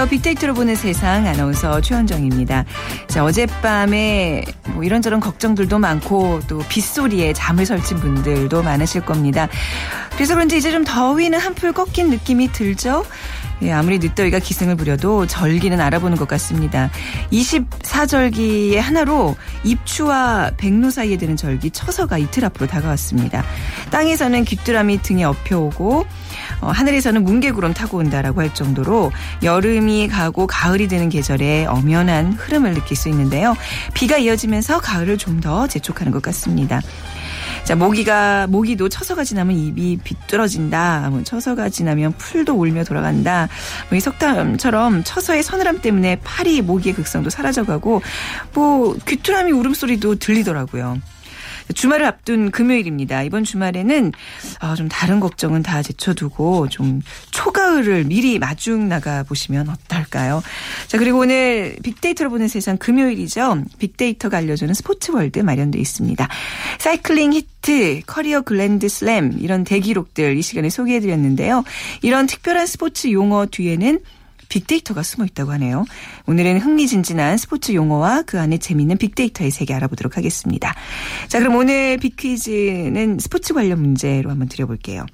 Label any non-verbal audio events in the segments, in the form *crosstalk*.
안녕하세요. 빅데이터로 보는 세상 아나운서 최현정입니다. 자, 어젯밤에 뭐 이런저런 걱정들도 많고 또 빗소리에 잠을 설친 분들도 많으실 겁니다. 그래서 그런지 이제 좀 더위는 한풀 꺾인 느낌이 들죠? 예, 아무리 늦더위가 기승을 부려도 절기는 알아보는 것 같습니다. 24절기의 하나로 입추와 백로 사이에 드는 절기 처서가 이틀 앞으로 다가왔습니다. 땅에서는 귀뚜라미 등에 엎여오고 어, 하늘에서는 뭉게구름 타고 온다라고 할 정도로 여름이 가고 가을이 되는 계절에 엄연한 흐름을 느낄 수 있는데요. 비가 이어지면서 가을을 좀 더 재촉하는 것 같습니다. 자, 모기가, 모기도 처서가 지나면 입이 비뚤어진다. 뭐 처서가 지나면 풀도 울며 돌아간다. 뭐 이 석담처럼 처서의 서늘함 때문에 파리 모기의 극성도 사라져가고, 뭐, 귀뚜라미 울음소리도 들리더라고요. 주말을 앞둔 금요일입니다. 이번 주말에는 어, 좀 다른 걱정은 다 제쳐두고 좀 초가을을 미리 마중 나가 보시면 어떨까요? 자 그리고 오늘 빅데이터로 보는 세상 금요일이죠. 빅데이터가 알려주는 스포츠 월드 마련되어 있습니다. 사이클링 히트, 커리어 그랜드 슬램 이런 대기록들 이 시간에 소개해드렸는데요. 이런 특별한 스포츠 용어 뒤에는 빅데이터가 숨어 있다고 하네요. 오늘은 흥미진진한 스포츠 용어와 그 안에 재미있는 빅데이터의 세계 알아보도록 하겠습니다. 자, 그럼 오늘 빅퀴즈는 스포츠 관련 문제로 한번 드려볼게요.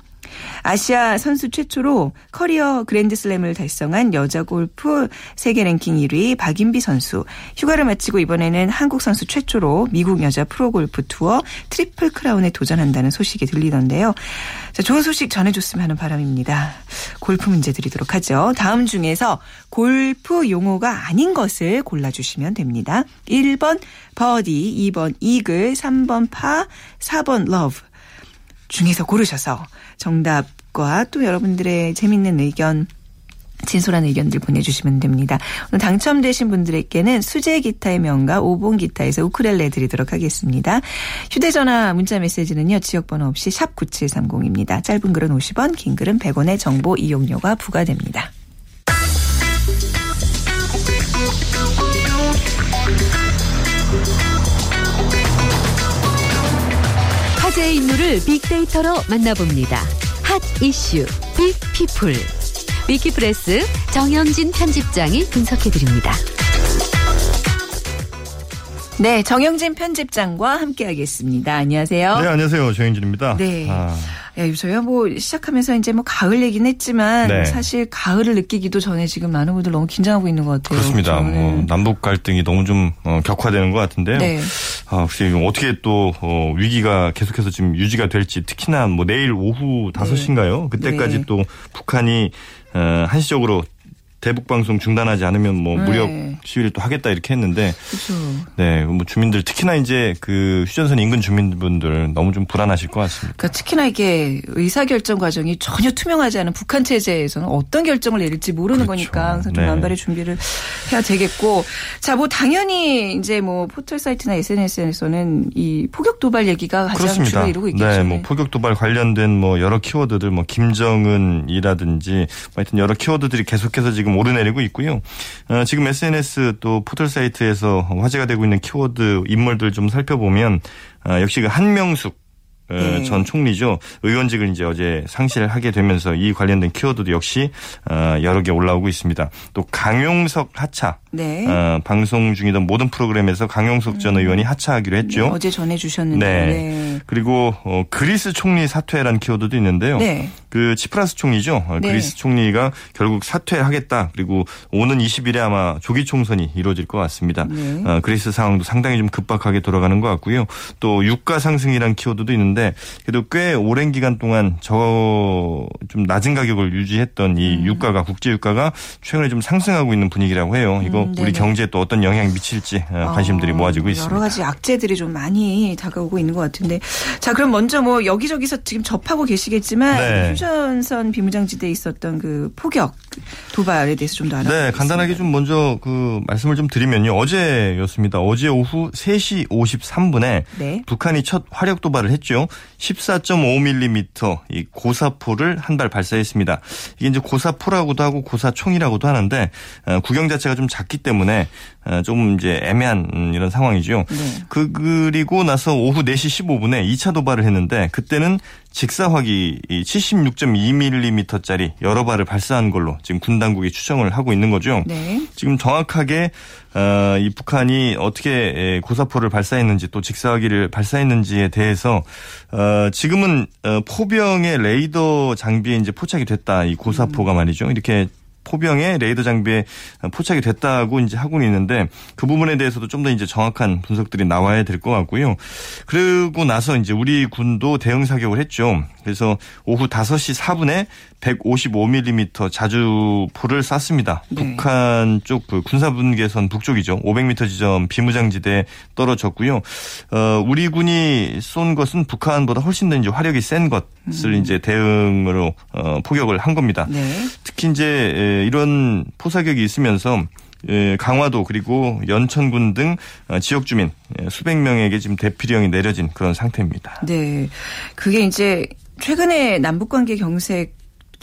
아시아 선수 최초로 커리어 그랜드슬램을 달성한 여자 골프 세계 랭킹 1위 박인비 선수. 휴가를 마치고 이번에는 한국 선수 최초로 미국 여자 프로골프 투어 트리플 크라운에 도전한다는 소식이 들리던데요. 자, 좋은 소식 전해줬으면 하는 바람입니다. 골프 문제 드리도록 하죠. 다음 중에서 골프 용어가 아닌 것을 골라주시면 됩니다. 1번 버디, 2번 이글, 3번 파, 4번 러브. 중에서 고르셔서 정답과 또 여러분들의 재밌는 의견 진솔한 의견들 보내주시면 됩니다. 오늘 당첨되신 분들에게는 수제 기타의 명가 5번 기타에서 우쿨렐레 드리도록 하겠습니다. 휴대전화 문자 메시지는요. 지역번호 없이 샵 9730입니다. 짧은 글은 50원 긴 글은 100원의 정보 이용료가 부과됩니다. 인물을 빅데이터로 만나봅니다. 핫 이슈 빅피플 위키프레스 정영진 편집장이 분석해드립니다. 네, 정영진 편집장과 함께하겠습니다. 안녕하세요. 네, 안녕하세요. 정영진입니다. 네. 아. 야, 저희가 뭐 시작하면서 이제 뭐 가을 얘기는 했지만 네. 사실 가을을 느끼기도 전에 지금 많은 분들 너무 긴장하고 있는 것 같아요. 그렇습니다. 뭐 남북 갈등이 너무 좀 어, 격화되는 것 같은데요. 네. 아, 혹시 어떻게 또 어, 위기가 계속해서 지금 유지가 될지 특히나 뭐 내일 오후 5시인가요? 그때까지 네. 또 북한이 어, 한시적으로 대북 방송 중단하지 않으면 뭐 무력 네. 시위를 또 하겠다 이렇게 했는데 그쵸. 네, 뭐 주민들 특히나 이제 그 휴전선 인근 주민분들 너무 좀 불안하실 것 같습니다. 그러니까 특히나 이게 의사 결정 과정이 전혀 투명하지 않은 북한 체제에서는 어떤 결정을 내릴지 모르는 그렇죠. 거니까 그래서 좀 네. 만발의 준비를 해야 되겠고 자, 뭐 당연히 이제 뭐 포털 사이트나 SNS에서는 이 포격 도발 얘기가 가장 그렇습니다. 주로 이루고 있겠죠. 네, 뭐 포격 도발 관련된 뭐 여러 키워드들 뭐 김정은이라든지 뭐 하여튼 여러 키워드들이 계속해서 지금 오르내리고 있고요. 어, 지금 SNS 또 포털 사이트에서 화제가 되고 있는 키워드 인물들 좀 살펴보면 어, 역시 그 한명숙 어, 네. 전 총리죠. 의원직을 이제 어제 상실을 하게 되면서 이 관련된 키워드도 역시 어, 여러 개 올라오고 있습니다. 또 강용석 하차. 네. 어, 방송 중이던 모든 프로그램에서 강용석 전 음. 의원이 하차하기로 했죠. 네, 어제 전해주셨는데. 네. 네. 그리고 어, 그리스 총리 사퇴라는 키워드도 있는데요. 네. 그 치프라스 총리죠. 어, 네. 그리스 총리가 결국 사퇴하겠다. 그리고 오는 20일에 아마 조기 총선이 이루어질 것 같습니다. 네. 어, 그리스 상황도 상당히 좀 급박하게 돌아가는 것 같고요. 또 유가 상승이라는 키워드도 있는데 그래도 꽤 오랜 기간 동안 저 좀 낮은 가격을 유지했던 이 음. 유가가 국제 유가가 최근에 좀 상승하고 있는 분위기라고 해요. 이거 음, 우리 경제에 또 어떤 영향이 미칠지 어, 관심들이 어, 모아지고 있습니다. 여러 가지 악재들이 좀 많이 다가오고 있는 것 같은데 자 그럼 먼저 뭐 여기저기서 지금 접하고 계시겠지만 네. 휴전선 비무장지대에 있었던 그 포격 도발에 대해서 좀 더 알아보겠습니다. 네, 간단하게 좀 먼저 그 말씀을 좀 드리면요. 어제였습니다. 어제 오후 3시 53분에 네. 북한이 첫 화력 도발을 했죠. 14.5mm 이 고사포를 한 발 발사했습니다. 이게 이제 고사포라고도 하고 고사총이라고도 하는데 어, 구경 자체가 좀 작기 갔기 때문에 어, 좀 이제 애매한 음, 이런 상황이죠. 네. 그 그리고 나서 오후 4시 15분에 2차 도발을 했는데 그때는 직사화기 76.2mm짜리 여러 발을 발사한 걸로 지금 군 당국이 추정을 하고 있는 거죠. 네. 지금 정확하게 어, 이 북한이 어떻게 고사포를 발사했는지 또 직사화기를 발사했는지에 대해서 어, 지금은 어, 포병의 레이더 장비에 이제 포착이 됐다 이 고사포가 말이죠. 이렇게 포병의 레이더 장비에 포착이 됐다고 이제 하고는 있는데 그 부분에 대해서도 좀 더 이제 정확한 분석들이 나와야 될 것 같고요. 그리고 나서 이제 우리 군도 대응 사격을 했죠. 그래서 오후 5시 4분에 155mm 자주포를 쐈습니다. 네. 북한 쪽 그 군사분계선 북쪽이죠. 500m 지점 비무장지대에 떨어졌고요. 어, 우리 군이 쏜 것은 북한보다 훨씬 더 이제 화력이 센 것을 이제 대응으로 어, 포격을 한 겁니다. 네. 특히 이제 에, 이런 포사격이 있으면서 에, 강화도 그리고 연천군 등 어, 지역 주민 에, 수백 명에게 지금 대피령이 내려진 그런 상태입니다. 네. 그게 이제 최근에 남북 관계 경색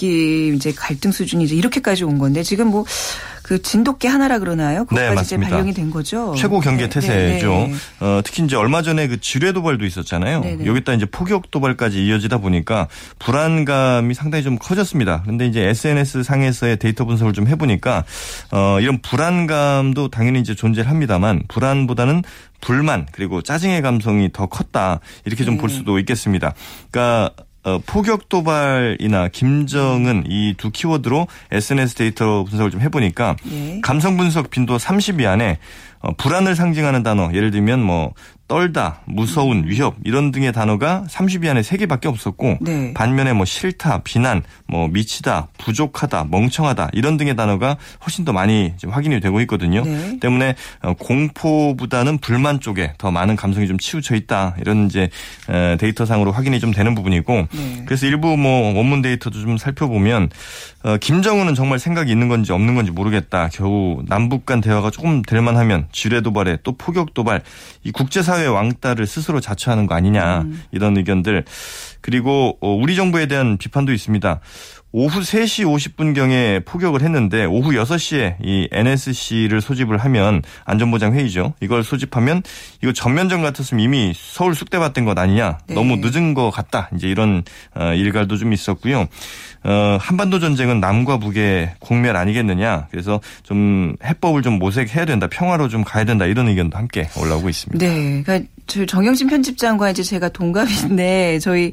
이 이제 갈등 수준이 이제 이렇게까지 온 건데 지금 뭐 그 진돗개 하나라 그러나요? 그것까지 네, 이제. 발령이 된 거죠. 최고 경계 네, 태세죠. 네, 네. 어, 특히 이제 얼마 전에 그 지뢰 도발도 있었잖아요. 네네. 여기다 이제 포격 도발까지 이어지다 보니까 불안감이 상당히 좀 커졌습니다. 그런데 이제 SNS 상에서의 데이터 분석을 좀 해보니까 어, 이런 불안감도 당연히 이제 존재를 합니다만 불안보다는 불만 그리고 짜증의 감성이 더 컸다 이렇게 좀볼 네. 수도 있겠습니다. 그러니까 어, 포격 도발이나 김정은 이 두 키워드로 SNS 데이터 분석을 좀 해보니까 예. 감성 분석 빈도 30위 안에 어, 불안을 상징하는 단어 예를 들면 뭐 떨다, 무서운, 위협 이런 등의 단어가 30위 안에 3개밖에 없었고 네. 반면에 뭐 싫다, 비난, 뭐 미치다, 부족하다, 멍청하다 이런 등의 단어가 훨씬 더 많이 지금 확인이 되고 있거든요. 네. 때문에 어, 공포보다는 불만 쪽에 더 많은 감성이 좀 치우쳐 있다 이런 이제 에, 데이터상으로 확인이 좀 되는 부분이고 네. 그래서 일부 뭐 원문 데이터도 좀 살펴보면 어, 김정은은 정말 생각이 있는 건지 없는 건지 모르겠다. 겨우 남북 간 대화가 조금 될 만하면 지뢰 도발에 또 포격 도발 이 국제사회 왕따를 스스로 자처하는 거 아니냐 음. 이런 의견들 그리고 어, 우리 정부에 대한 비판도 있습니다. 오후 3시 50분경에 포격을 했는데 오후 6시에 이 NSC를 소집을 하면 안전보장 회의죠. 이걸 소집하면 이거 전면전 같았으면 이미 서울 쑥대밭된 것 아니냐. 네. 너무 늦은 것 같다. 이제 이런 어, 일갈도 좀 있었고요. 어, 한반도 전쟁은 남과 북의 공멸 아니겠느냐. 그래서 좀 해법을 좀 모색해야 된다. 평화로 좀 가야 된다. 이런 의견도 함께 올라오고 있습니다. 네. 그러니까 저 정영진 편집장과 이제 제가 동갑인데 저희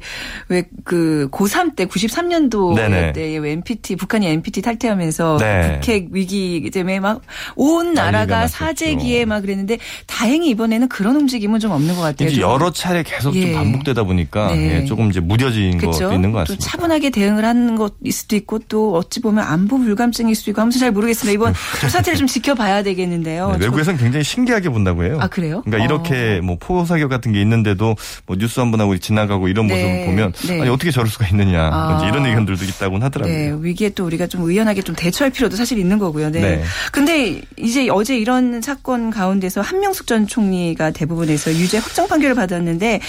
왜 그 고3 때 93년도 네 네. 때 NPT 북한이 NPT 탈퇴하면서 네. 북핵 위기 때문에 막 온 나라가. 사재기에 막 그랬는데 다행히 이번에는 그런 움직임은 좀 없는 것 같아요. 이제 좀 여러 차례 계속 예. 좀 반복되다 보니까 네. 예, 조금 이제 무뎌진 그렇죠. 것도 있는 것또 같습니다. 차분하게 대응을 하는 것일 수도 있고 또 어찌 보면 안보 불감증일 수도 있고 아무튼 잘 모르겠습니다. 이번 *laughs* 좀 사태를 좀 지켜봐야 되겠는데요. 네, 외국에서는 굉장히 신기하게 본다고 해요. 아, 그래요? 그러니까 이렇게 뭐 포사격 같은 게 있는데도 뭐 뉴스 한 번 하고 지나가고 이런 네, 모습을 보면 네. 아니 어떻게 저럴 수가 있느냐 아. 이런 의견들도 있다고 는 하더라고요. 네, 위기에 또 우리가 좀 의연하게 좀 대처할 필요도 사실 있는 거고요. 네. 네. 근데 이제 어제 이런 사건 가운데서 한명숙 전 총리가 대부분에서 유죄 확정 판결을 받았는데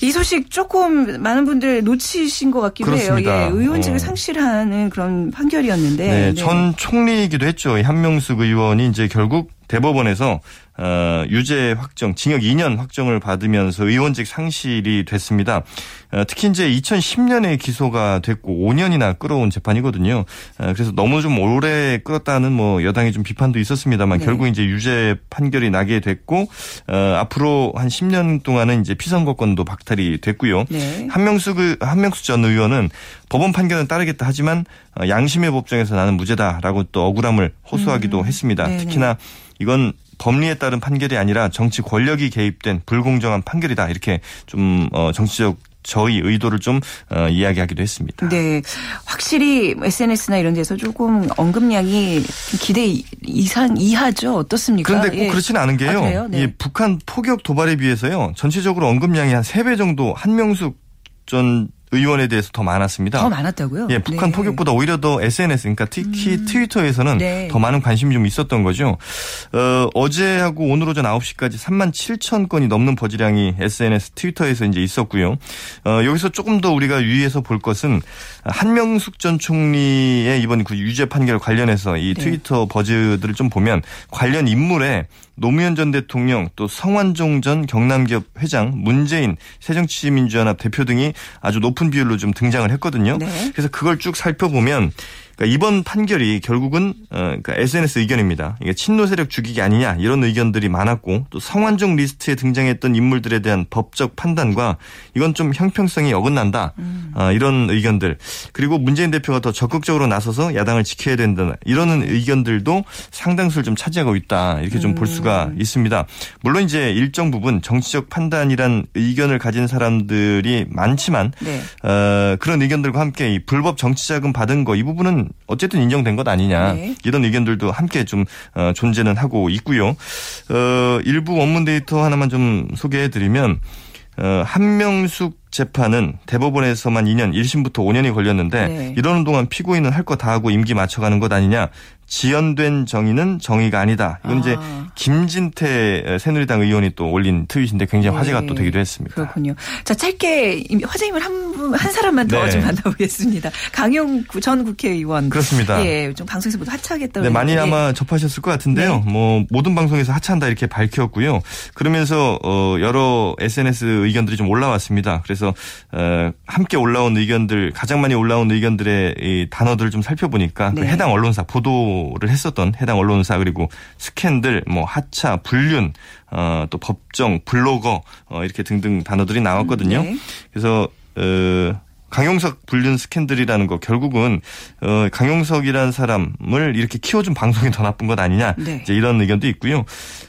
이 소식 조금 많은 분들 놓치신 것 같기도 그렇습니다. 해요. 예, 의원직을 어. 상실하는 그런 판결이었는데. 네, 전 총리이기도 했죠. 이 한명숙 의원이 이제 결국 대법원에서 어, 유죄 확정, 징역 2년 확정을 받으면서 의원직 상실이 됐습니다. 어, 특히 이제 2010년에 기소가 됐고 5년이나 끌어온 재판이거든요. 어, 그래서 너무 좀 오래 끌었다는 뭐 여당의 좀 비판도 있었습니다만 네. 결국 이제 유죄 판결이 나게 됐고 어, 앞으로 한 10년 동안은 이제 피선거권도 박탈이 됐고요. 네. 한명숙 의- 한명숙 전 의원은 법원 판결은 따르겠다 하지만 어, 양심의 법정에서 나는 무죄다라고 또 억울함을 호소하기도 했습니다. 음. 네네. 특히나 이건 법리에 따른 판결이 아니라 정치 권력이 개입된 불공정한 판결이다 이렇게 좀 어, 정치적 저희 의도를 좀 어, 이야기하기도 했습니다. 네. 확실히 SNS나 이런 데서 조금 언급량이 좀 기대 이상 이하죠. 어떻습니까? 그런데 꼭 예. 그렇지는 않은 게요. 아? 네. 이 북한 포격 도발에 비해서요. 전체적으로 언급량이 한 3배 정도 한명숙 전 의원에 대해서 더 많았습니다. 더 많았다고요? 예, 북한 네. 포격보다 오히려 더 SNS, 그러니까 특히 음. 트위터에서는 네. 더 많은 관심이 좀 있었던 거죠. 어, 어제하고 오늘 오전 9시까지 3만 7천 건이 넘는 버즈량이 SNS, 트위터에서 이제 있었고요. 어, 여기서 조금 더 우리가 유의해서 볼 것은 한명숙 전 총리의 이번 그 유죄 판결 관련해서 이 네. 트위터 버즈들을 좀 보면 관련 인물에 노무현 전 대통령 또 성완종 전 경남기업 회장 문재인 새정치민주연합 대표 등이 아주 높은 비율로 좀 등장을 했거든요. 네. 그래서 그걸 쭉 살펴보면 그러니까 이번 판결이 결국은 어, 그러니까 SNS 의견입니다. 이게 친노 세력 죽이기 아니냐 이런 의견들이 많았고 또 성완종 리스트에 등장했던 인물들에 대한 법적 판단과 이건 좀 형평성이 어긋난다 어, 이런 의견들 그리고 문재인 대표가 더 적극적으로 나서서 야당을 지켜야 된다 이러는 의견들도 상당수를 좀 차지하고 있다 이렇게 좀볼 수가 있습니다. 물론 이제 일정 부분 정치적 판단이란 의견을 가진 사람들이 많지만 네. 어, 그런 의견들과 함께 이 불법 정치자금 받은 거 이 부분은 어쨌든 인정된 것 아니냐 네. 이런 의견들도 함께 좀 어, 존재는 하고 있고요. 어, 일부 원문 데이터 하나만 좀 소개해드리면 어, 한명숙 재판은 대법원에서만 2년, 1심부터 5년이 걸렸는데 네. 이러는 동안 피고인은 할 거 다 하고 임기 맞춰가는 것 아니냐. 지연된 정의는 정의가 아니다. 이건 이제 아. 김진태 새누리당 의원이 또 올린 트윗인데 굉장히 화제가 네. 또 되기도 했습니다. 그렇군요. 자, 짧게 이 화장님을 한, 분, 한 사람만 더 네. 좀 만나보겠습니다. 강용 구- 전 국회의원. 그렇습니다. 예, 좀 방송에서 모두 하차하겠다고. 네, 많이. 아마 접하셨을 것 같은데요. 네. 뭐 모든 방송에서 하차한다 이렇게 밝혔고요. 그러면서 어 여러 SNS 의견들이 좀 올라왔습니다. 그래서 어 함께 올라온 의견들 가장 많이 올라온 의견들의 이 단어들을 좀 살펴보니까 그 네. 해당 언론사 보도 를 했었던 해당 언론사 그리고 스캔들 뭐 하차 불륜 어 또 법정 블로거 어 이렇게 등등 단어들이 나왔거든요. 네. 그래서 어 강용석 불륜 스캔들이라는 거 결국은 어 강용석이라는 사람을 이렇게 키워준 방송이 더 나쁜 것 아니냐 네. 이제 이런 의견도 있고요.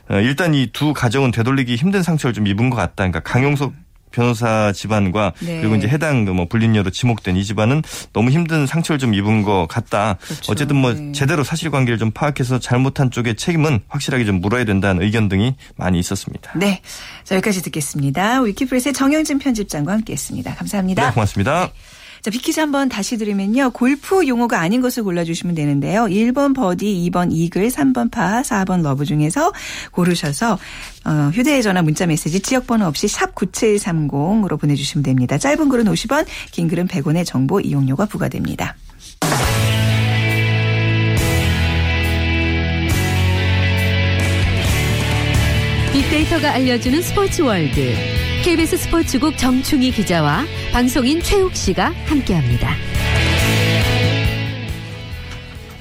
어 일단 이 두 가정은 되돌리기 힘든 상처를 좀 입은 것 같다. 그러니까 강용석 변호사 집안과 네. 그리고 이제 해당 그뭐 불륜녀로 지목된 이 집안은 너무 힘든 상처를 좀 입은 것 같다. 그렇죠. 어쨌든 뭐 네. 제대로 사실관계를 좀 파악해서 잘못한 쪽의 책임은 확실하게 좀 물어야 된다는 의견 등이 많이 있었습니다. 네. 자, 여기까지 듣겠습니다. 위키프레스의 정영진 편집장과 함께 했습니다. 감사합니다. 네, 고맙습니다. 자, 빅퀴즈 한번 다시 들으면요. 골프 용어가 아닌 것을 골라주시면 되는데요. 1번 버디, 2번 이글, 3번 파, 4번 러브 중에서 고르셔서 어, 휴대전화 문자 메시지 지역번호 없이 샵 9730으로 보내주시면 됩니다. 짧은 글은 50원, 긴 글은 100원의 정보 이용료가 부과됩니다. 빅데이터가 알려주는 스포츠 월드. KBS 스포츠국 정충희 기자와 방송인 최욱 씨가 함께합니다.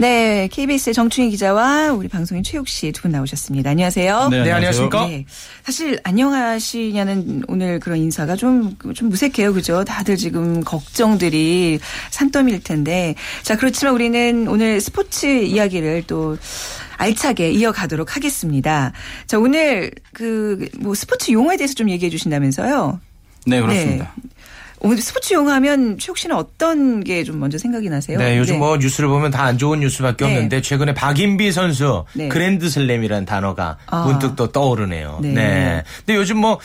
네, KBS의 정충희 기자와 우리 방송인 최욱 씨 두 분 나오셨습니다. 안녕하세요. 네, 안녕하십니까? 네. 사실 안녕하시냐는 오늘 그런 인사가 좀, 좀 무색해요. 그죠? 다들 지금 걱정들이 산더미일 텐데. 자, 그렇지만 우리는 오늘 스포츠 이야기를 또 알차게 이어가도록 하겠습니다. 자, 오늘 그 뭐 스포츠 용어에 대해서 좀 얘기해 주신다면서요? 네, 그렇습니다. 오늘 스포츠 용어 하면 최욱 씨는 어떤 게 좀 먼저 생각이 나세요? 네, 요즘 뭐 뉴스를 보면 다 안 좋은 뉴스밖에 네. 없는데 최근에 박인비 선수 네. 그랜드슬램이라는 단어가 아. 문득 또 떠오르네요. 네. 네. 근데 요즘 뭐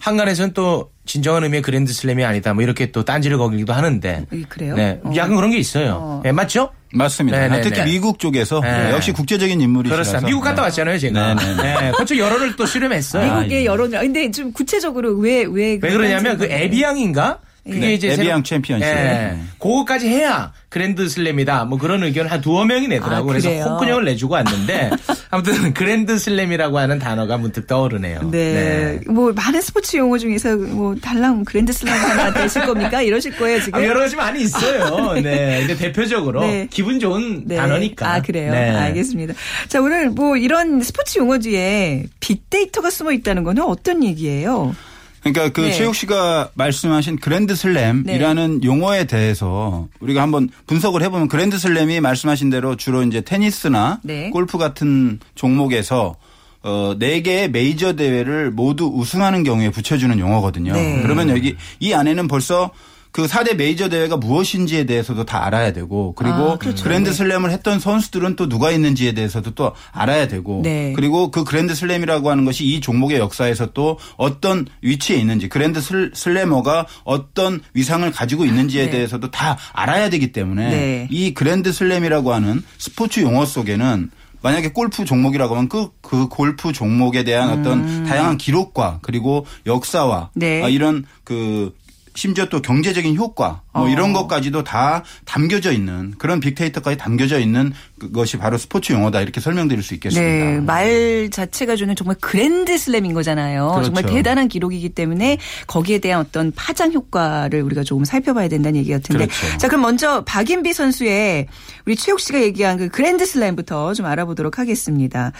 한간에서는 또 진정한 의미의 그랜드슬램이 아니다 뭐 이렇게 또 딴지를 거기기도 하는데 이- 그래요? 네, 어. 약간 그런 게 있어요. 어. 네, 맞죠? 맞습니다. 네, 네, 특히 네. 미국 쪽에서 네. 역시 국제적인 인물이시라서 그렇습니다. 미국 갔다 네. 왔잖아요, 제가. 네, 네, 네. 그렇죠. 여론을 또 수렴했어요. 미국의 여론을. 근데 좀 구체적으로 왜, 왜. 왜 그러냐면 그 에비앙인가? 그게 네, 이제 에비앙 챔피언십. 예. 네. 그거까지 해야 그랜드 슬램이다. 뭐 그런 의견을 한 두어 명이 내더라고. 아, 그래서? 콧구녕을 내주고 왔는데 *laughs* 아무튼 그랜드 슬램이라고 하는 단어가 문득 떠오르네요. 네. 뭐, 많은 스포츠 용어 중에서 뭐, 달랑 그랜드 슬램 하나 되실 겁니까? 이러실 거예요, 지금. 아, 여러 가지 많이 있어요. *laughs* 네. 근데 대표적으로 네. 기분 좋은 네. 단어니까. 아, 그래요? 네. 알겠습니다. 자, 오늘 뭐, 이런 스포츠 용어 뒤에 빅데이터가 숨어 있다는 거는 어떤 얘기예요? 그러니까 그 네. 최욱 씨가 말씀하신 그랜드 슬램이라는 용어에 대해서 우리가 한번 분석을 해보면 그랜드 슬램이 말씀하신 대로 주로 이제 테니스나 네. 골프 같은 종목에서 어, 네 개의 메이저 대회를 모두 우승하는 경우에 붙여주는 용어거든요. 네. 그러면 여기 이 안에는 벌써 그 4대 메이저 대회가 무엇인지에 대해서도 다 알아야 되고 그리고 아, 그렇죠. 그랜드 네. 슬램을 했던 선수들은 또 누가 있는지에 대해서도 또 알아야 되고 네. 그리고 그 그랜드 슬램이라고 하는 것이 이 종목의 역사에서 또 어떤 위치에 있는지 그랜드 슬- 슬래머가 어떤 위상을 가지고 있는지에 네. 대해서도 다 알아야 되기 때문에 네. 이 그랜드 슬램이라고 하는 스포츠 용어 속에는 만약에 골프 종목이라고 하면 그, 그 골프 종목에 대한 어떤 다양한 기록과 그리고 역사와 음. 네. 아, 이런 그 심지어 또 경제적인 효과 뭐 어. 이런 것까지도 다 담겨져 있는 그런 빅데이터까지 담겨져 있는 그것이 바로 스포츠 용어다 이렇게 설명드릴 수 있겠습니다. 네, 말 자체가 주는 정말 그랜드 슬램인 거잖아요. 그렇죠. 정말 대단한 기록이기 때문에 거기에 대한 어떤 파장 효과를 우리가 조금 살펴봐야 된다는 얘기 같은데. 그렇죠. 자, 그럼 먼저 박인비 선수의 우리 최욱 씨가 얘기한 그 그랜드 슬램부터 좀 알아보도록 하겠습니다.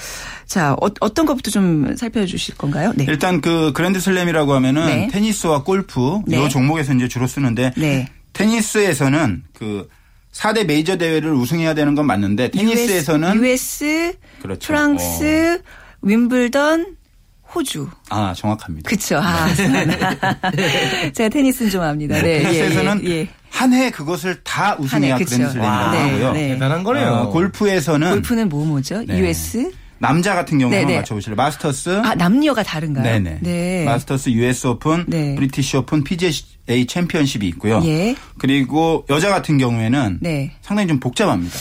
자, 어, 떤 것부터 좀 살펴주실 건가요? 네. 일단 그 그랜드 슬램이라고 하면은 네. 테니스와 골프 네. 이종 목에서 이제 주로 쓰는데 네. 테니스에서는 그 4대 메이저 대회를 우승해야 되는 건 맞는데 테니스에서는 US, 그렇죠. 프랑스, 윈블던, 호주. 아 정확합니다. 그쵸. 아, *laughs* 제가 테니스는 좀 압니다. 네. 예, 테니스에서는 예, 예. 한해 그것을 다 우승해야 슬램이라고 네, 하고요. 네. 대단한 거네요. 어, 골프에서는 골프는 뭐 뭐죠? 네. US? 남자 같은 경우 네, 한번 네. 맞춰보실래요? 마스터스, 아, 남녀가 다른가요? 네네. 네. 마스터스 US 오픈, 네. 브리티시 오픈, PGA 챔피언십이 있고요. 예. 그리고 여자 같은 경우에는 네. 상당히 좀 복잡합니다.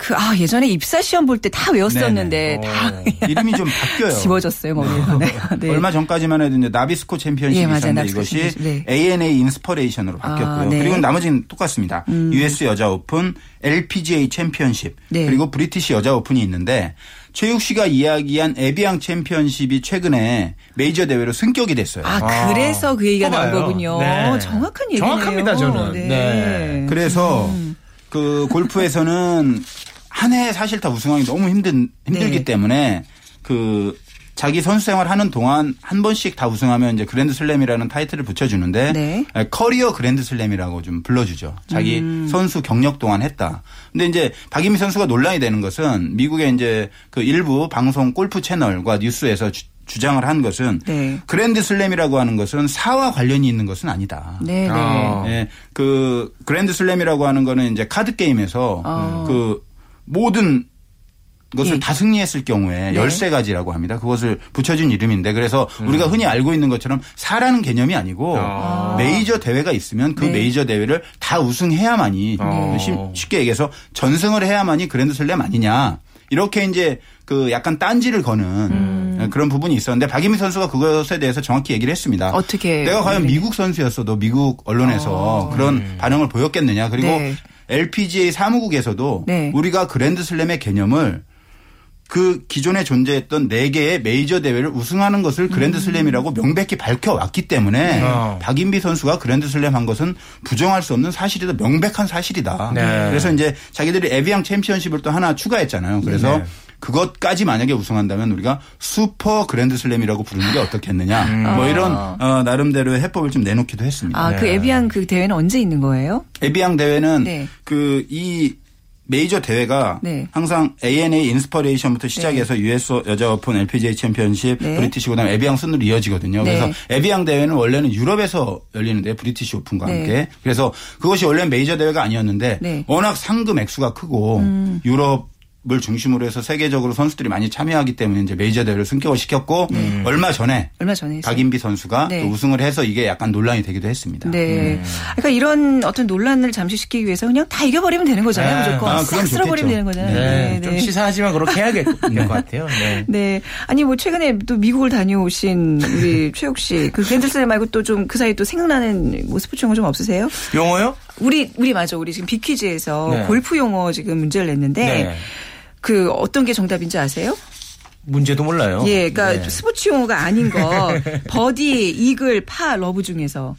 그, 아, 예전에 입사 시험 볼 때 다 외웠었는데 네네. 다 어. 이름이 좀 바뀌어요. *laughs* 지워졌어요, 머리에서. 네. 네. 얼마 전까지만 해도 이제 나비스코 챔피언십이 예. 있었는데 나비스코 이것이 챔피언십. 네. ANA 인스퍼레이션으로 바뀌었고요. 아, 네. 음. 그리고 나머지는 똑같습니다. US 여자 오픈, LPGA 챔피언십, 네. 그리고 브리티시 여자 오픈이 있는데 최욱 씨가 이야기한 에비앙 챔피언십이 최근에 메이저 대회로 승격이 됐어요. 아, 아, 그래서 그 얘기가 나온. 거군요. 네. 정확한 얘기네요. 정확합니다, 저는. 네. 그래서 음. 그 골프에서는 한 해 사실 다 우승하기 너무 힘든 힘들기 네. 때문에 그 자기 선수 생활 하는 동안 한 번씩 다 우승하면 이제 그랜드 슬램이라는 타이틀을 붙여주는데 네. 커리어 그랜드 슬램이라고 좀 불러주죠. 자기 음. 선수 경력 동안 했다. 근데 이제 박인비 선수가 논란이 되는 것은 미국의 이제 그 일부 방송 골프 채널과 뉴스에서 주, 주장을 한 것은 네. 그랜드 슬램이라고 하는 것은 사와 관련이 있는 것은 아니다. 네, 네. 아. 예, 그 그랜드 슬램이라고 하는 거는 이제 카드 게임에서 어. 그 모든 것을 예. 다 승리했을 경우에 네. 13가지라고 합니다. 그것을 붙여준 이름인데 그래서 음. 우리가 흔히 알고 있는 것처럼 사라는 개념이 아니고 아. 메이저 대회가 있으면 그 네. 메이저 대회를 다 우승해야만이 네. 쉽- 쉽게 얘기해서 전승을 해야만이 그랜드 슬램 아니냐. 이렇게 이제 그 약간 딴지를 거는 음. 그런 부분이 있었는데 박인비 선수가 그것에 대해서 정확히 얘기를 했습니다. 어떻게 내가 과연 얘기를 미국 선수였어도 미국 언론에서 그런 반응을 보였겠느냐. 그리고 네. LPGA 사무국에서도 네. 우리가 그랜드 슬램의 개념을 그 기존에 존재했던 네 개의 메이저 대회를 우승하는 것을 그랜드 슬램이라고 명백히 밝혀왔기 때문에 어. 박인비 선수가 그랜드 슬램 한 것은 부정할 수 없는 사실이다. 명백한 사실이다. 네. 그래서 이제 자기들이 에비앙 챔피언십을 또 하나 추가했잖아요. 그래서 네. 그것까지 만약에 우승한다면 우리가 슈퍼 그랜드 슬램이라고 부르는 게 어떻겠느냐. 뭐 이런 어, 나름대로의 해법을 좀 내놓기도 했습니다. 아, 그 네. 에비앙 그 대회는 언제 있는 거예요? 에비앙 대회는 네. 그이 메이저 대회가 네. 항상 ANA 인스퍼레이션부터 시작해서 US 여자 오픈, LPGA 챔피언십, 네. 브리티시 그다음에 에비앙 순으로 이어지거든요. 네. 그래서 에비앙 대회는 원래는 유럽에서 열리는데 브리티시 오픈과 네. 함께 그래서 그것이 원래 메이저 대회가 아니었는데 네. 음. 워낙 상금 액수가 크고 유럽 을 중심으로 해서 세계적으로 선수들이 많이 참여하기 때문에 이제 메이저 대회를 승격을 시켰고 얼마 전에 얼마 전에. 박인비 선수가 네. 또 우승을 해서 이게 약간 논란이 되기도 했습니다. 네. 그러니까 이런 어떤 논란을 잠식시키기 위해서 그냥 다 이겨버리면 되는 거잖아요. 네. 무조건. 아, 싹 쓸어버리면. 되는 거잖아요. 네, 네. 좀 네. 시사하지만 그렇게 해야 될 *laughs* 것 같아요. 네. 네. 아니, 뭐, 최근에 또 미국을 다녀오신 우리 *laughs* 최욱 씨. 그 그랜드슬램 말고 또 좀 그 사이 또 생각나는 뭐 스포츠 용어 좀 없으세요? 용어요? 우리, 우리 맞아. 우리 지금 비퀴즈에서 네. 골프 용어 지금 문제를 냈는데 네. 그 어떤 게 정답인지 아세요? 문제도 몰라요. 예, 그러니까 네. 스포츠 용어가 아닌 거 *laughs* 버디, 이글, 파, 러브 중에서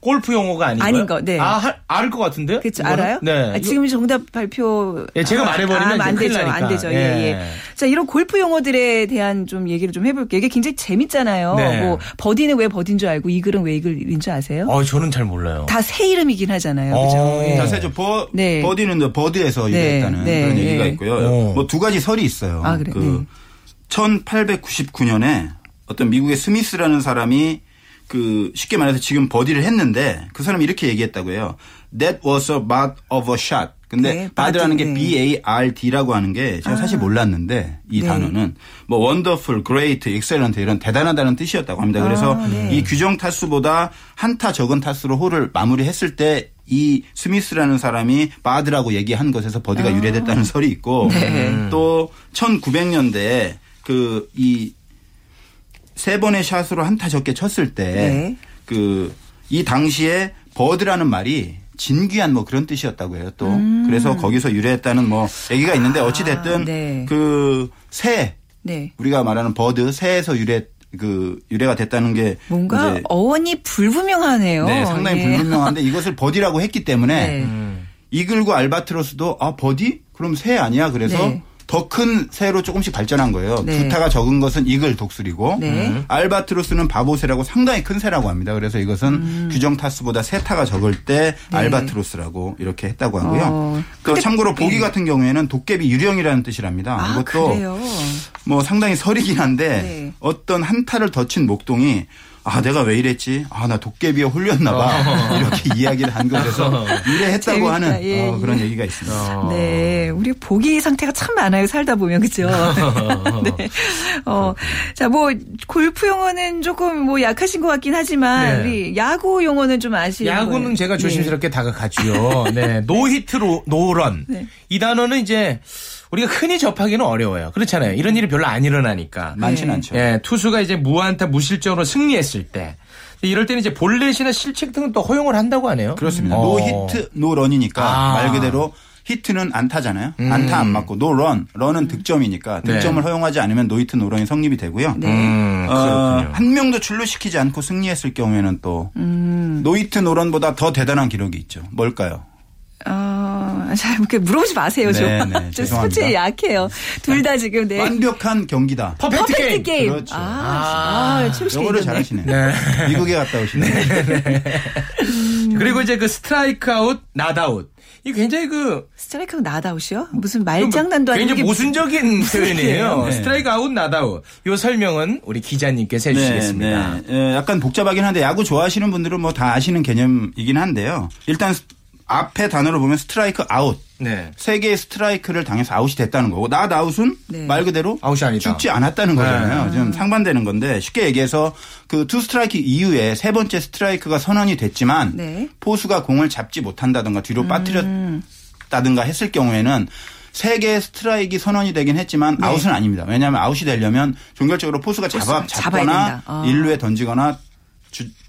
골프 용어가 아니고요. 아닌 거, 네. 아, 할- 알을 것 같은데? 그렇죠. 알아요? 네. 아, 지금 정답 발표. 예, 제가 말해버리면 아, 안 큰일 되죠. 나니까. 안 되죠. 예, 예. 예. 자, 이런 골프 용어들에 대한 좀 얘기를 좀 해볼게요. 이게 굉장히 재밌잖아요. 네. 뭐, 버디는 왜 버디인 줄 알고, 이글은 왜 이글인 줄 아세요? 어, 저는 잘 몰라요. 다 새 이름이긴 하잖아요. 어. 그죠? 예. 자, 새죠. 버, 네. 버디는 이제 bird에서 네, 유래했다는 네, 그런 얘기가 네. 있고요. 어. 뭐두 가지 설이 있어요. 아, 그래? 그 1899년에 어떤 미국의 스미스라는 사람이 그 쉽게 말해서 지금 버디를 했는데 그 사람이 이렇게 얘기했다고 해요. That was a bird of a shot. 근데 네, bird라는 게 bird, 네. B I R D라고 하는 게 제가 사실 몰랐는데 이 네. 단어는 뭐 wonderful, great, excellent 이런 대단하다는 뜻이었다고 합니다. 그래서 아, 네. 이 규정 타수보다 한타 적은 타수로 홀을 마무리했을 때이 스미스라는 사람이 bird라고 얘기한 것에서 아. 버디가 유래됐다는 *laughs* 설이 있고 네. 또 1900년대에 그 이 세 번의 샷으로 한타 적게 쳤을 때 네. 그이 당시에 bird라는 말이 진귀한 뭐 그런 뜻이었다고 해요 또 그래서 거기서 유래했다는 뭐 얘기가 있는데 어찌 됐든 음. 아, 네. 그새 네. 우리가 말하는 bird 새에서 유래 그 유래가 됐다는 게 뭔가 어원이 불분명하네요. 네, 상당히 예. 불분명한데 이것을 버디라고 했기 때문에 *laughs* 네. 이글과 알바트로스도 아 버디? 그럼 새 아니야? 그래서 네. 더 큰 새로 조금씩 발전한 거예요. 네. 두 타가 적은 것은 이글 독수리고 네. 음. 알바트로스는 바보새라고 상당히 큰 새라고 합니다. 그래서 이것은 음. 규정 타수보다 세 타가 적을 때 알바트로스라고 이렇게 했다고 하고요. 네. 어. 그 참고로 보기 같은 경우에는 도깨비 유령이라는 뜻이랍니다. 아, 이것도 그래요. 뭐 상당히 설이긴 한데 네. 어떤 한 타를 더 친 목동이 아 내가 왜 이랬지? 아 나 도깨비에 홀렸나 봐. 이렇게 *laughs* 이야기를 한 것에서 유래했다고 *laughs* 재밌다. 하는 예, 어, 그런 예. 얘기가 있습니다. 어. 네, 우리 보기 상태가 참 많아요. 살다 보면 그죠. *laughs* 네. 어, 자, 뭐 골프 용어는 조금 뭐 약하신 것 같긴 하지만 네. 우리 야구 용어는 좀 아시는 야구는 거예요? 제가 조심스럽게 다가갔지요. 네. 노히트 로, 노런. 네. 이 단어는 이제 우리가 흔히 접하기는 어려워요. 그렇잖아요. 이런 일이 별로 안 일어나니까. 많지는 네. 않죠. 예, 투수가 이제 무안타 무실점으로 승리했을 때 이럴 때는 이제 볼넷이나 실책 등은 또 허용을 한다고 하네요. 그렇습니다. 어. 노 히트 노 런이니까 아. 말 그대로 히트는 안타잖아요. 안타 안 맞고 노 런, 런은 득점이니까 네. 득점을 허용하지 않으면 노 히트 노 런이 성립이 되고요. 네. 음, 어, 그렇군요. 한 명도 출루시키지 않고 승리했을 경우에는 또 노히트 노런보다 더 대단한 기록이 있죠. 뭘까요? 어, *laughs* 잘 이렇게 물어보지 마세요. 좀. 네, 네, *laughs* 좀 죄송합니다. 스포츠에 약해요. 둘 다 지금 네. 완벽한 경기다. 퍼펙트, 퍼펙트 게임. 게임. 그렇죠. 아, 아, 영어를 이겼네. 잘하시네. 미국에 갔다 오시네. 그리고 이제 그 스트라이크 아웃, 낫아웃. 이 굉장히 그 스트라이크가 낫아웃이요? 무슨 말장난도 아니고 굉장히 모순적인 *laughs* 표현이에요. 네. 스트라이크 아웃, 낫아웃. 요 설명은 우리 기자님께서 해주시겠습니다. 네, 네. 예, 약간 복잡하긴 한데 야구 좋아하시는 분들은 뭐 다 아시는 개념이긴 한데요. 일단 스- 앞에 단어를 보면 스트라이크 아웃. 네. 세 개의 스트라이크를 당해서 아웃이 됐다는 거고 낫아웃은 네. 말 그대로 아웃이 아니다. 죽지 않았다는 거잖아요. 좀 상반되는 건데 쉽게 얘기해서 그 투 스트라이크 이후에 세 번째 스트라이크가 선언이 됐지만 네. 포수가 공을 잡지 못한다든가 뒤로 빠뜨렸다든가 했을 경우에는 세 개의 스트라이크가 선언이 되긴 했지만 아웃은 아닙니다. 왜냐하면 아웃이 되려면 종결적으로 포수가 잡아, 네. 잡거나. 아. 일루에 던지거나 주,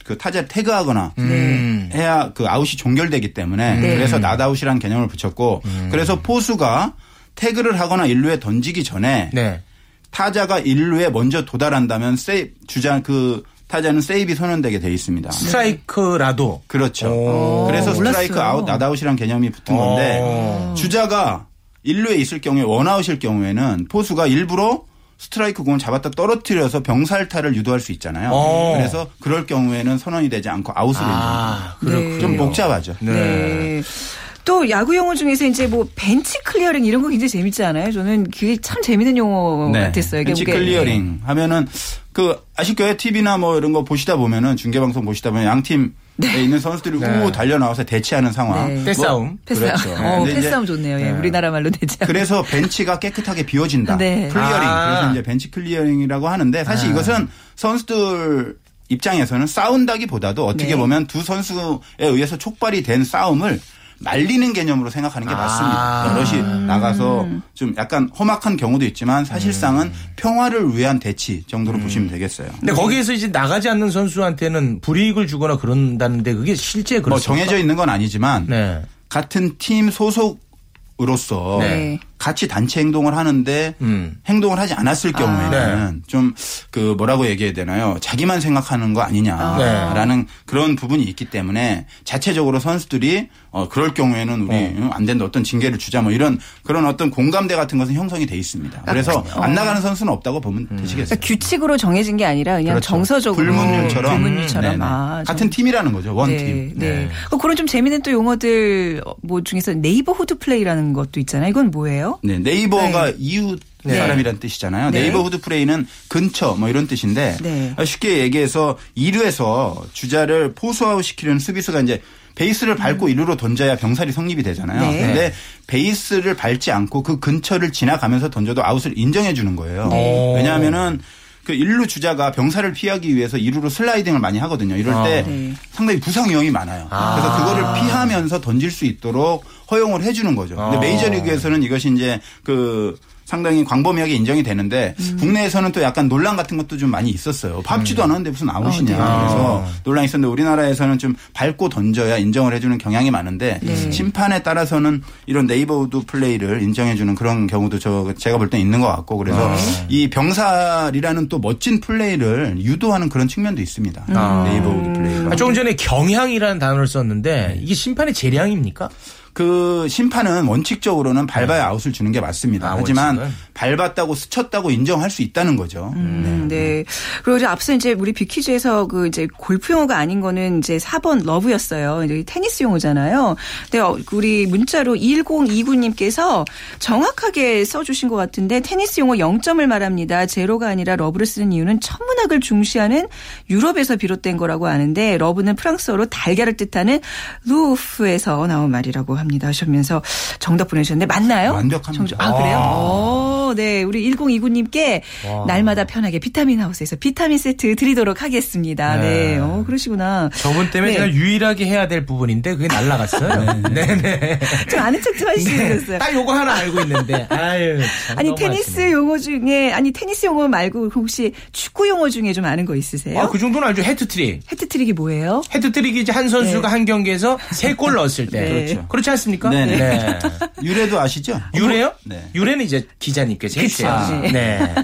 그 타자를 태그하거나 음. 해야 그 아웃이 종결되기 때문에 네. 그래서 낫아웃이라는 개념을 붙였고 음. 그래서 포수가 태그를 하거나 일루에 던지기 전에 네. 타자가 일루에 먼저 도달한다면 세이 주자 그 타자는 세이프가 선언되게 돼 있습니다. 스트라이크라도. 그렇죠. 오. 그래서. 스트라이크 아웃, 낫아웃이라는 개념이 붙은 건데 오. 주자가 일루에 있을 경우에 원아웃일 경우에는 포수가 일부러 스트라이크 공을 잡았다 떨어뜨려서 병살타를 유도할 수 있잖아요. 오. 그래서 그럴 경우에는 선언이 되지 않고 아웃을 아, 네. 그렇군요. 좀 복잡하죠. 네. 또 야구 용어 중에서 이제 뭐 벤치 클리어링 이런 거 굉장히 재밌지 않아요? 저는 그게 참 재밌는 용어 같았어요. 벤치 그게 클리어링 하면은 그 거예요. TV나 뭐 이런 거 보시다 보면은 중계 방송 보시다 보면 양팀 에 있는 선수들이 네. 우 달려 나와서 대치하는 상황. 네. 패싸움. 패싸움. 그렇죠. 어, 패싸움 좋네요. 예, 네. 우리나라 말로. 않- 그래서 벤치가 깨끗하게 비워진다. 네. 클리어링. 아. 그래서 이제 벤치 클리어링이라고 하는데 사실 아. 이것은 선수들 입장에서는 싸운다기보다도 어떻게 네. 보면 두 선수에 의해서 촉발이 된 싸움을 말리는 개념으로 생각하는 게 아. 맞습니다. 여럿이 나가서 좀 약간 험악한 경우도 있지만 사실상은 음. 평화를 위한 대치 정도로 보시면 되겠어요. 근데 거기에서 이제 나가지 않는 선수한테는 불이익을 주거나 그런다는데 그게 실제 뭐 그렇습니까? 정해져 있는 건 아니지만 네. 같은 팀 소속 으로서 네. 같이 단체 행동을 하는데 음. 행동을 하지 않았을 경우에는 좀그 뭐라고 얘기해야 되나요? 자기만 생각하는 거 아니냐라는 그런 부분이 있기 때문에 자체적으로 선수들이 어 그럴 경우에는 우리 응, 안 된다 어떤 징계를 주자 뭐 이런 그런 어떤 공감대 같은 것은 형성이 돼 있습니다. 그래서 안 나가는 선수는 없다고 보면 되시겠어요. 그러니까 규칙으로 정해진 게 아니라 그냥 그렇죠. 정서적으로 불문율처럼 불문율처럼. 네네. 아, 좀- 같은 팀이라는 거죠. 원 네, 팀. 네. 어, 그런 좀 재밌는 또 용어들 뭐 중에서 neighborhood 플레이라는 것도 있잖아요. 이건 뭐예요? 네, neighbor가 네. 이웃 네. 사람이란 뜻이잖아요. 네. neighborhood 플레이는 근처 뭐 이런 뜻인데 네. 쉽게 얘기해서 2루에서 주자를 포스아웃 시키려는 수비수가 이제 베이스를 밟고 음. 1루로 던져야 병살이 성립이 되잖아요. 네. 근데 베이스를 밟지 않고 그 근처를 지나가면서 던져도 아웃을 인정해 주는 거예요. 네. 왜냐하면은 그 1루 주자가 병살을 피하기 위해서 2루로 슬라이딩을 많이 하거든요. 이럴 아, 때 네. 상당히 부상 위험이 많아요. 아. 그래서 그거를 피하면서 던질 수 있도록 허용을 해주는 거죠. 근데 아. 메이저리그에서는 이것이 이제 그 상당히 광범위하게 인정이 되는데 음. 국내에서는 또 약간 논란 같은 것도 좀 많이 있었어요. 밟지도 음. 않았는데 무슨 아웃이냐. 어, 네. 그래서 아. 논란이 있었는데 우리나라에서는 좀 밟고 던져야 인정을 해주는 경향이 많은데 네. 심판에 따라서는 이런 neighborhood 플레이를 인정해주는 그런 경우도 저 제가 볼 때 있는 것 같고 그래서 아. 이 병살이라는 또 멋진 플레이를 유도하는 그런 측면도 있습니다. 아. neighborhood 플레이. 아, 조금 전에 경향이라는 단어를 썼는데 이게 심판의 재량입니까? 그 심판은 원칙적으로는 밟아야 네. 아웃을 주는 게 맞습니다. 아, 하지만 원칙은? 밟았다고 스쳤다고 인정할 수 있다는 거죠. 음, 네. 네. 그리고 이제 앞서 이제 우리 퀴즈에서 그 이제 골프 용어가 아닌 거는 이제 4번 러브였어요. 이제 테니스 용어잖아요. 근데 어, 우리 문자로 1029님께서 정확하게 써주신 것 같은데 테니스 용어 0점을 말합니다. 제로가 아니라 러브를 쓰는 이유는 천문학을 중시하는 유럽에서 비롯된 거라고 아는데 러브는 프랑스어로 달걀을 뜻하는 l'œuf에서 나온 말이라고 합니다 하시면서 정답 보내주셨는데 맞나요? 완벽합니다. 아, 그래요? 아. 네. 우리 1029님께 와. 날마다 편하게 비타민 하우스에서 비타민 세트 드리도록 하겠습니다. 네. 네. 어, 그러시구나. 저분 때문에 네. 제가 유일하게 해야 될 부분인데 그게 날라갔어요. 네네. *laughs* 네. 좀 아는 척 좀 하시겠어요. 네. 딱 요거 하나 알고 있는데. 아유. 아니, 테니스 하시네. 용어 중에, 아니, 테니스 용어 말고 혹시 축구 용어 중에 좀 아는 거 있으세요? 아, 그 정도는 알죠. 해트트릭. 해트트릭이 뭐예요? 해트트릭이 이제 한 선수가 네. 한 경기에서 세 골 넣었을 때. 그렇죠. 그렇지 않습니까? 네네. 네. 유래도 아시죠? 유래요? 네. 유래는 이제 기자님께 서 해주세요. 네.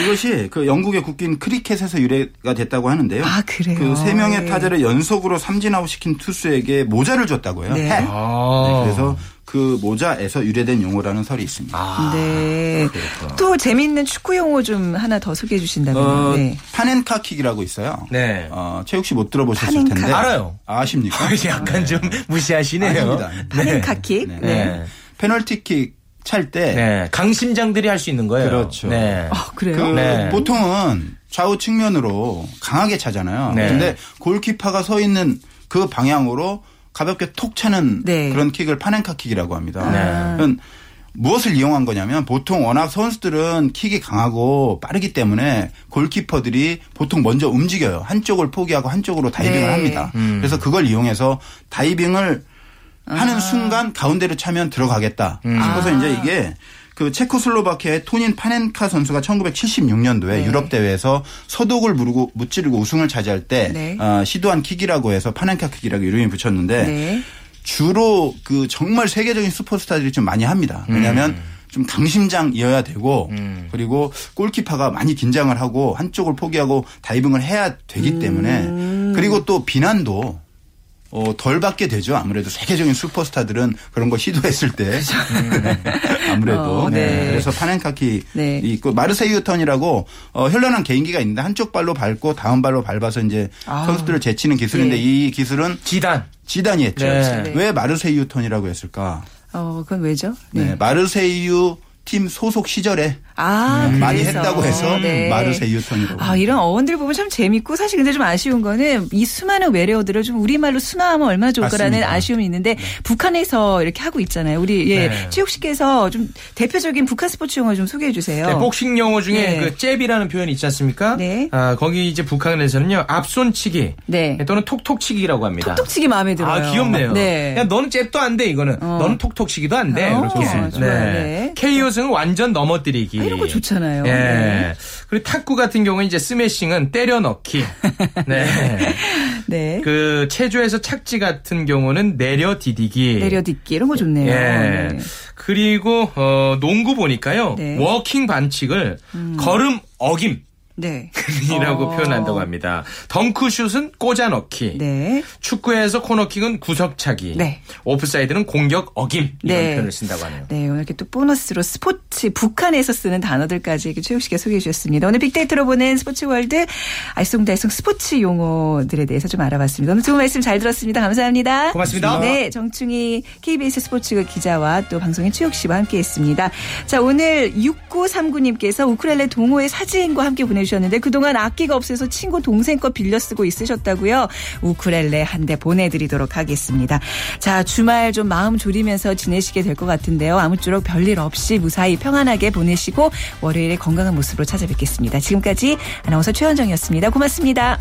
이것이 그 영국의 국기인 크리켓에서 유래가 됐다고 하는데요. 아, 그래요? 그 세 명의 네. 타자를 연속으로 삼진아웃 시킨 투수에게 모자를 줬다고 해요. 네. 아. 네. 그래서 그 모자에서 유래된 용어라는 설이 있습니다. 아, 네. 그렇구나. 또 재미있는 축구 용어 좀 하나 더 소개해 주신다면. 어, 네. 파넨카킥이라고 있어요. 네. 어, 최욱 씨 못 들어보셨을 파넨카. 텐데. 알아요. 아십니까? *laughs* 약간 네. 좀 무시하시네요. 아닙니다. 파넨카킥. 네. 네. 페널티킥 찰때 네. 강심장들이 할 수 있는 거예요. 그렇죠. 네. 아, 그래요? 그 네. 보통은 좌우 측면으로 강하게 차잖아요. 네. 근데 골키퍼가 서 있는 그 방향으로 가볍게 톡 차는 네. 그런 킥을 파넨카 킥이라고 합니다. 네. 무엇을 이용한 거냐면 보통 워낙 선수들은 킥이 강하고 빠르기 때문에 골키퍼들이 보통 먼저 움직여요. 한쪽을 포기하고 한쪽으로 다이빙을 네. 합니다. 음. 그래서 그걸 이용해서 다이빙을 하는 아. 순간 가운데로 차면 들어가겠다 음. 싶어서 아. 이제 이게 그 체코슬로바키아의 토닌 파넨카 선수가 1976년도에 네. 유럽 대회에서 서독을 무르고 무찌르고 우승을 차지할 때 네. 어, 시도한 킥이라고 해서 파넨카 킥이라고 이름이 붙였는데 네. 주로 그 정말 세계적인 슈퍼스타들이 좀 많이 합니다. 왜냐하면 음. 좀 강심장이어야 되고 음. 그리고 골키퍼가 많이 긴장을 하고 한쪽을 포기하고 다이빙을 해야 되기 때문에 음. 그리고 또 비난도 어, 덜 받게 되죠. 아무래도 세계적인 슈퍼스타들은 그런 거 시도했을 때. 아무래도. 어, 네. 네. 그래서 파넨카킥 네. 있고 마르세유 턴이라고 어, 현란한 개인기가 있는데 한쪽 발로 밟고 다음 발로 밟아서 이제 아. 선수들을 제치는 기술인데 네. 이 기술은 지단. 지단이 했죠. 네. 왜 마르세유 턴이라고 했을까? 어, 그건 왜죠? 네. 마르세유 팀 소속 시절에 아, 음, 많이 했다고 해서 네. 마르세 유턴이라고. 아, 이런 어원들 보면 참 재밌고 사실 근데 좀 아쉬운 거는 이 수많은 외래어들을 좀 우리말로 순화하면 얼마나 좋을까라는. 아쉬움이 있는데 네. 북한에서 이렇게 하고 있잖아요. 우리 예, 네. 최욱 씨께서 좀 대표적인 북한 스포츠 용어 좀 소개해 주세요. 네, 복싱 용어 중에 네. 그 잽이라는 표현이 있지 않습니까? 네. 아, 거기 이제 북한에서는요. 앞손치기 네. 또는 톡톡치기라고 합니다. 톡톡치기 마음에 들어요. 아, 귀엽네요. 네. 야, 너는 잽도 안 돼, 이거는. 어. 너는 톡톡치기도 안 돼. 어, 이렇게. 네. 네. KO승은 완전 넘어뜨리기. 아, 이런 거 좋잖아요. 예. 네. 그리고 탁구 같은 경우는 이제 스매싱은 때려 넣기. 네. *laughs* 네. 그 체조에서 착지 같은 경우는 내려 디디기. 내려 디기 이런 거 좋네요. 예. 네. 그리고 어 농구 보니까요. 네. 워킹 반칙을 음. 걸음 어김. 네. 이라고 어. 표현한다고 합니다. 덩크슛은 꽂아 넣기. 네. 축구에서 코너킥은 구석차기. 네. 오프사이드는 공격 어김. 이런 네. 표현을 쓴다고 하네요. 네. 이렇게 또 보너스로 스포츠 북한에서 쓰는 단어들까지 이렇게 최욱 씨가 소개해 주셨습니다. 오늘 빅데이터로 보는 스포츠 월드 알쏭달쏭 스포츠 용어들에 대해서 좀 알아봤습니다. 오늘 좋은 말씀 잘 들었습니다. 감사합니다. 고맙습니다. 네, 정충희 KBS 스포츠 기자와 또 방송인 최욱 씨와 함께 했습니다. 자, 오늘 6939님께서 우크렐레 동호회 사진과 함께 보내주셨 는데 그동안 악기가 없어서 친구 동생 거 빌려 쓰고 있으셨다고요. 우크렐레 한 대 보내드리도록 하겠습니다. 자, 주말 좀 마음 졸이면서 지내시게 될 것 같은데요. 아무쪼록 별일 없이 무사히 평안하게 보내시고 월요일에 건강한 모습으로 찾아뵙겠습니다. 지금까지 아나운서 최현정이었습니다. 고맙습니다.